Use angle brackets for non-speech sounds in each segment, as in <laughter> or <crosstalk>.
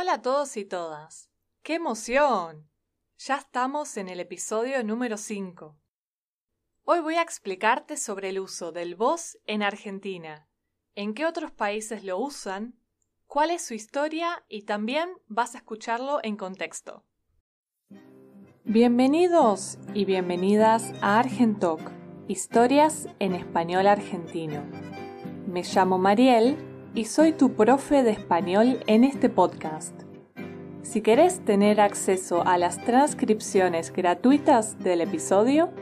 Hola a todos y todas. ¡Qué emoción! Ya estamos en el episodio número 5. Hoy voy a explicarte sobre el uso del vos en Argentina, en qué otros países lo usan, cuál es su historia y también vas a escucharlo en contexto. Bienvenidos y bienvenidas a Argentalk, historias en español argentino. Me llamo Mariel y soy tu profe de español en este podcast. Si querés tener acceso a las transcripciones gratuitas del episodio,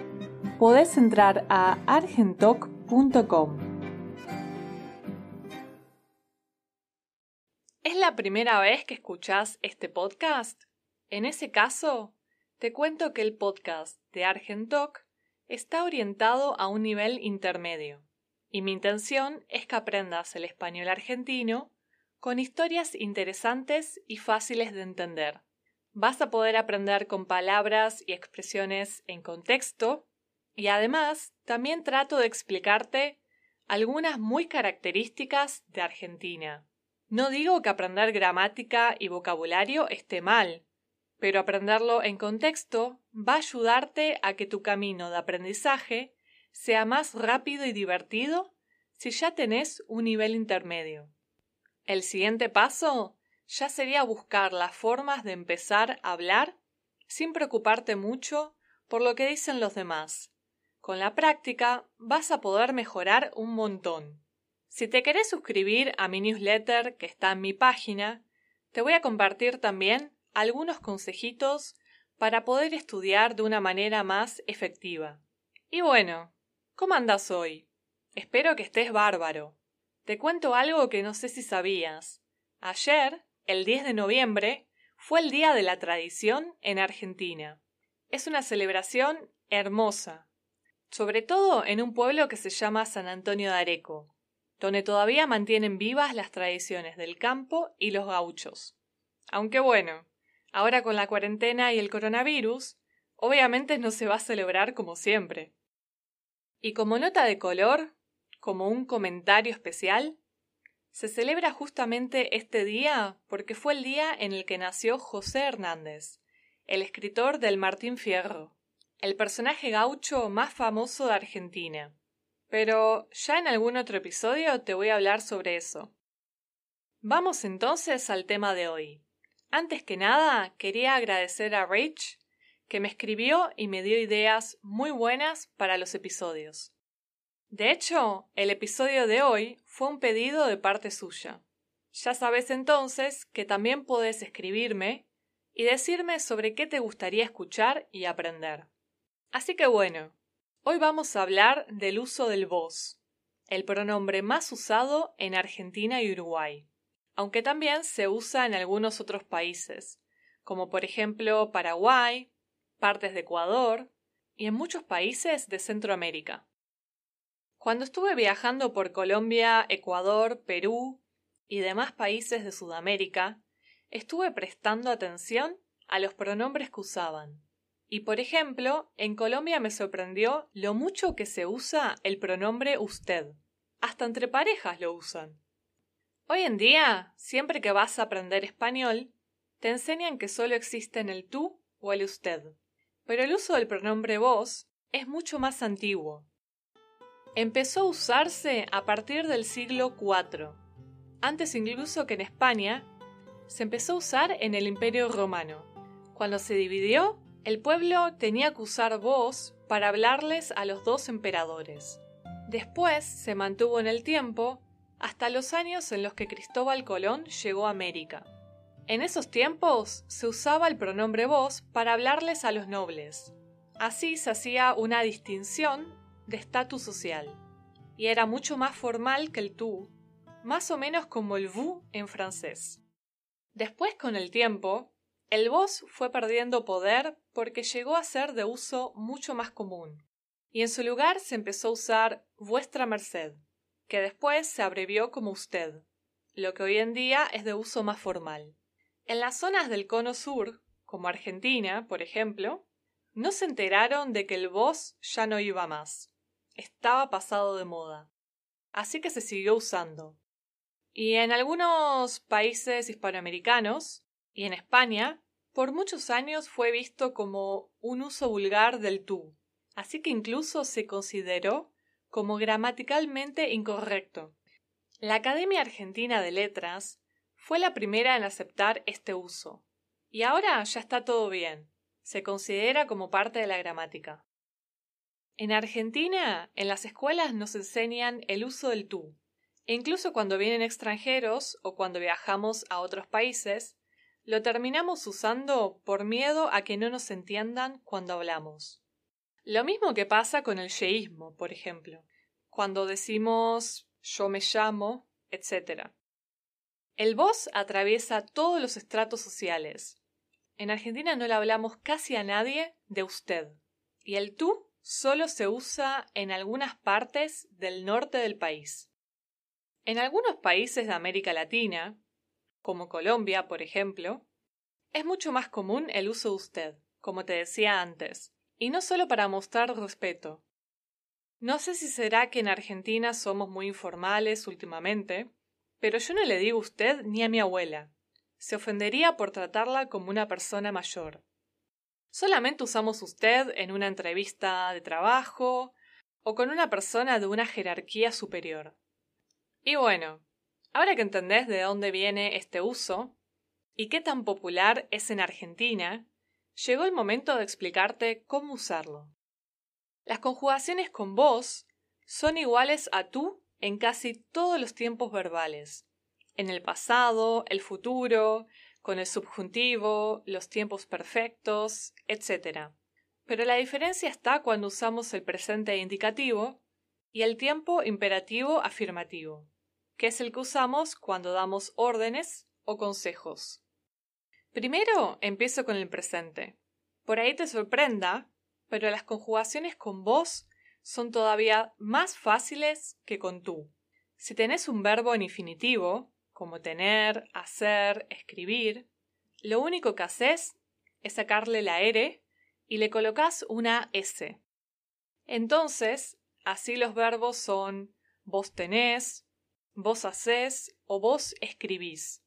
podés entrar a argentoc.com. ¿Es la primera vez que escuchás este podcast? En ese caso, te cuento que el podcast de Argentoc está orientado a un nivel intermedio y mi intención es que aprendas el español argentino con historias interesantes y fáciles de entender. Vas a poder aprender con palabras y expresiones en contexto y además también trato de explicarte algunas muy características de Argentina. No digo que aprender gramática y vocabulario esté mal, pero aprenderlo en contexto va a ayudarte a que tu camino de aprendizaje sea más rápido y divertido si ya tenés un nivel intermedio. El siguiente paso ya sería buscar las formas de empezar a hablar sin preocuparte mucho por lo que dicen los demás. Con la práctica vas a poder mejorar un montón. Si te querés suscribir a mi newsletter que está en mi página, te voy a compartir también algunos consejitos para poder estudiar de una manera más efectiva. Y bueno, ¿Cómo andas hoy? Espero que estés bárbaro. Te cuento algo que no sé si sabías. Ayer, el 10 de noviembre, fue el Día de la Tradición en Argentina. Es una celebración hermosa, sobre todo en un pueblo que se llama San Antonio de Areco, donde todavía mantienen vivas las tradiciones del campo y los gauchos. Aunque bueno, ahora con la cuarentena y el coronavirus, obviamente no se va a celebrar como siempre. Y como nota de color, como un comentario especial, se celebra justamente este día porque fue el día en el que nació José Hernández, el escritor del Martín Fierro, el personaje gaucho más famoso de Argentina. Pero ya en algún otro episodio te voy a hablar sobre eso. Vamos entonces al tema de hoy. Antes que nada, quería agradecer a Rich que me escribió y me dio ideas muy buenas para los episodios. De hecho, el episodio de hoy fue un pedido de parte suya. Ya sabes entonces que también puedes escribirme y decirme sobre qué te gustaría escuchar y aprender. Así que bueno, hoy vamos a hablar del uso del vos, el pronombre más usado en Argentina y Uruguay, aunque también se usa en algunos otros países, como por ejemplo Paraguay, partes de Ecuador y en muchos países de Centroamérica. Cuando estuve viajando por Colombia, Ecuador, Perú y demás países de Sudamérica, estuve prestando atención a los pronombres que usaban. Y por ejemplo, en Colombia me sorprendió lo mucho que se usa el pronombre usted. Hasta entre parejas lo usan. Hoy en día, siempre que vas a aprender español, te enseñan que solo existen el tú o el usted pero el uso del pronombre vos es mucho más antiguo. Empezó a usarse a partir del siglo IV, antes incluso que en España, se empezó a usar en el Imperio Romano. Cuando se dividió, el pueblo tenía que usar vos para hablarles a los dos emperadores. Después se mantuvo en el tiempo hasta los años en los que Cristóbal Colón llegó a América. En esos tiempos se usaba el pronombre vos para hablarles a los nobles. Así se hacía una distinción de estatus social. Y era mucho más formal que el tú, más o menos como el vous en francés. Después, con el tiempo, el vos fue perdiendo poder porque llegó a ser de uso mucho más común, y en su lugar se empezó a usar vuestra merced, que después se abrevió como usted, lo que hoy en día es de uso más formal. En las zonas del cono sur, como Argentina, por ejemplo, no se enteraron de que el vos ya no iba más. Estaba pasado de moda. Así que se siguió usando. Y en algunos países hispanoamericanos Y en España, por muchos años fue visto como un uso vulgar del tú, así que incluso se consideró como gramaticalmente incorrecto. La Academia Argentina de Letras fue la primera en aceptar este uso, y ahora ya está todo bien, se considera como parte de la gramática. En Argentina, en las escuelas nos enseñan el uso del tú, e incluso cuando vienen extranjeros o cuando viajamos a otros países, lo terminamos usando por miedo a que no nos entiendan cuando hablamos. Lo mismo que pasa con el yeísmo, por ejemplo, cuando decimos yo me llamo, etc. El vos atraviesa todos los estratos sociales. En Argentina no le hablamos casi a nadie de usted. Y el tú solo se usa en algunas partes del norte del país. En algunos países de América Latina, como Colombia, por ejemplo, es mucho más común el uso de usted, como te decía antes, y no solo para mostrar respeto. No sé si será que en Argentina somos muy informales últimamente, pero yo no le digo usted ni a mi abuela. Se ofendería por tratarla como una persona mayor. Solamente usamos usted en una entrevista de trabajo o con una persona de una jerarquía superior. Y bueno, ahora que entendés de dónde viene este uso y qué tan popular es en Argentina, llegó el momento de explicarte cómo usarlo. Las conjugaciones con vos son iguales a tú en casi todos los tiempos verbales, en el pasado, el futuro, con el subjuntivo, los tiempos perfectos, etc. Pero la diferencia está cuando usamos el presente indicativo y el tiempo imperativo afirmativo, que es el que usamos cuando damos órdenes o consejos. Primero empiezo con el presente. Por ahí te sorprenda, pero las conjugaciones con vos son todavía más fáciles que con tú. Si tenés un verbo en infinitivo, como tener, hacer, escribir, lo único que haces es sacarle la R y le colocas una S. Entonces, así los verbos son vos tenés, vos hacés o vos escribís.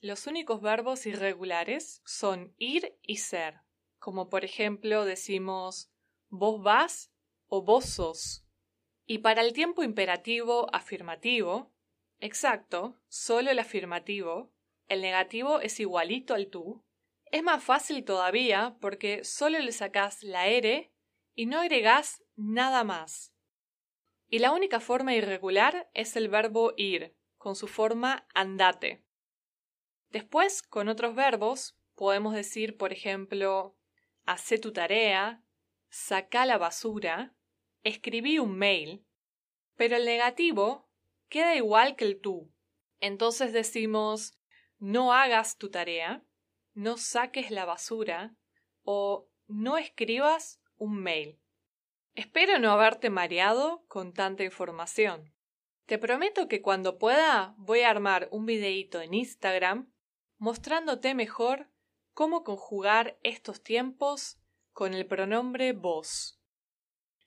Los únicos verbos irregulares son ir y ser, como por ejemplo decimos vos vas o vos sos. Y para el tiempo imperativo afirmativo, exacto, solo el afirmativo, el negativo es igualito al tú, es más fácil todavía porque solo le sacás la R y no agregás nada más. Y la única forma irregular es el verbo ir, con su forma andate. Después, con otros verbos, podemos decir, por ejemplo, hacé tu tarea, saca la basura, escribí un mail, pero el negativo queda igual que el tú. Entonces decimos no hagas tu tarea, no saques la basura o no escribas un mail. Espero no haberte mareado con tanta información. Te prometo que cuando pueda voy a armar un videíto en Instagram mostrándote mejor cómo conjugar estos tiempos con el pronombre vos.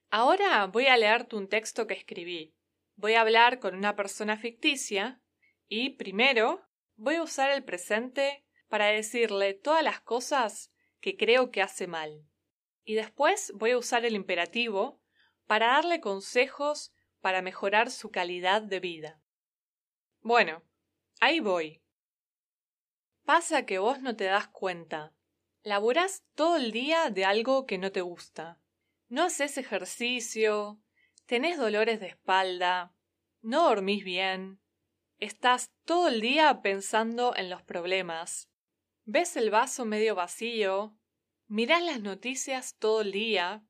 Ahora voy a leerte un texto que escribí. Voy a hablar con una persona ficticia y, primero, voy a usar el presente para decirle todas las cosas que creo que hace mal. Y después voy a usar el imperativo para darle consejos para mejorar su calidad de vida. Bueno, ahí voy. Pasa que vos no te das cuenta. Laburás todo el día de algo que no te gusta. No haces ejercicio, tenés dolores de espalda, no dormís bien, estás todo el día pensando en los problemas, ves el vaso medio vacío, mirás las noticias todo el día,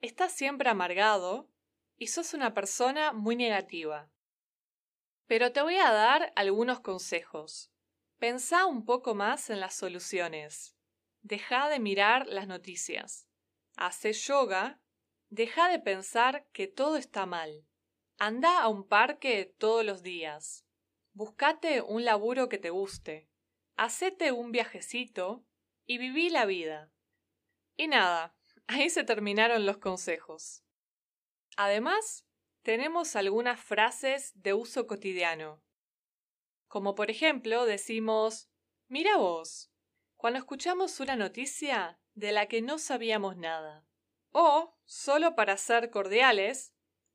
estás siempre amargado y sos una persona muy negativa. Pero te voy a dar algunos consejos. Pensá un poco más en las soluciones. Deja de mirar las noticias. Hacé yoga. Deja de pensar que todo está mal. Anda a un parque todos los días. Buscate un laburo que te guste. Hacete un viajecito y viví la vida. Y nada, <laughs> ahí se terminaron los consejos. Además, tenemos algunas frases de uso cotidiano como por ejemplo decimos, mira vos, cuando escuchamos una noticia de la que no sabíamos nada. O, solo para ser cordiales,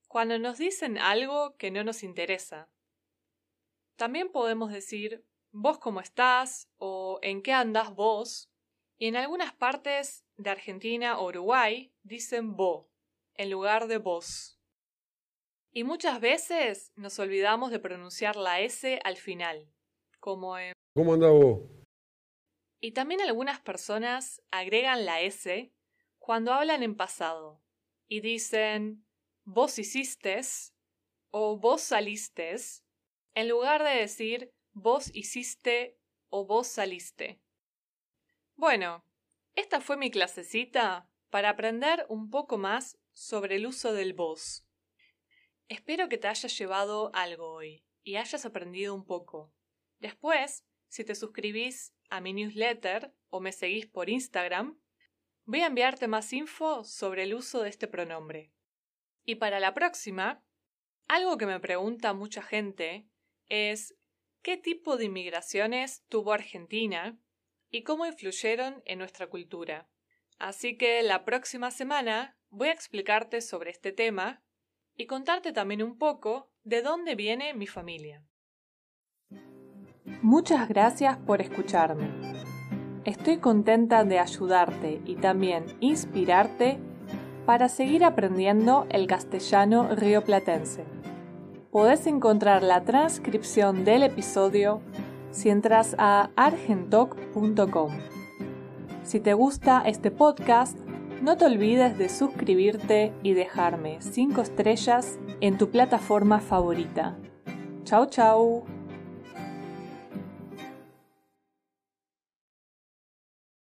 cuando nos dicen algo que no nos interesa. También podemos decir vos cómo estás o en qué andas vos. Y en algunas partes de Argentina o Uruguay dicen bo en lugar de vos. Y muchas veces nos olvidamos de pronunciar la S al final, como en ¿Cómo andás vos? Y también algunas personas agregan la S cuando hablan en pasado y dicen vos hiciste o vos saliste en lugar de decir vos hiciste o vos saliste. Bueno, esta fue mi clasecita para aprender un poco más sobre el uso del vos. Espero que te haya llevado algo hoy y hayas aprendido un poco. Después, si te suscribís a mi newsletter o me seguís por Instagram, voy a enviarte más info sobre el uso de este pronombre. Y para la próxima, algo que me pregunta mucha gente es qué tipo de inmigraciones tuvo Argentina y cómo influyeron en nuestra cultura. Así que la próxima semana voy a explicarte sobre este tema y contarte también un poco de dónde viene mi familia. Muchas gracias por escucharme. Estoy contenta de ayudarte y también inspirarte para seguir aprendiendo el castellano rioplatense. Podés encontrar la transcripción del episodio si entras a argentoc.com. Si te gusta este podcast, no te olvides de suscribirte y dejarme 5 estrellas en tu plataforma favorita. Chau chau.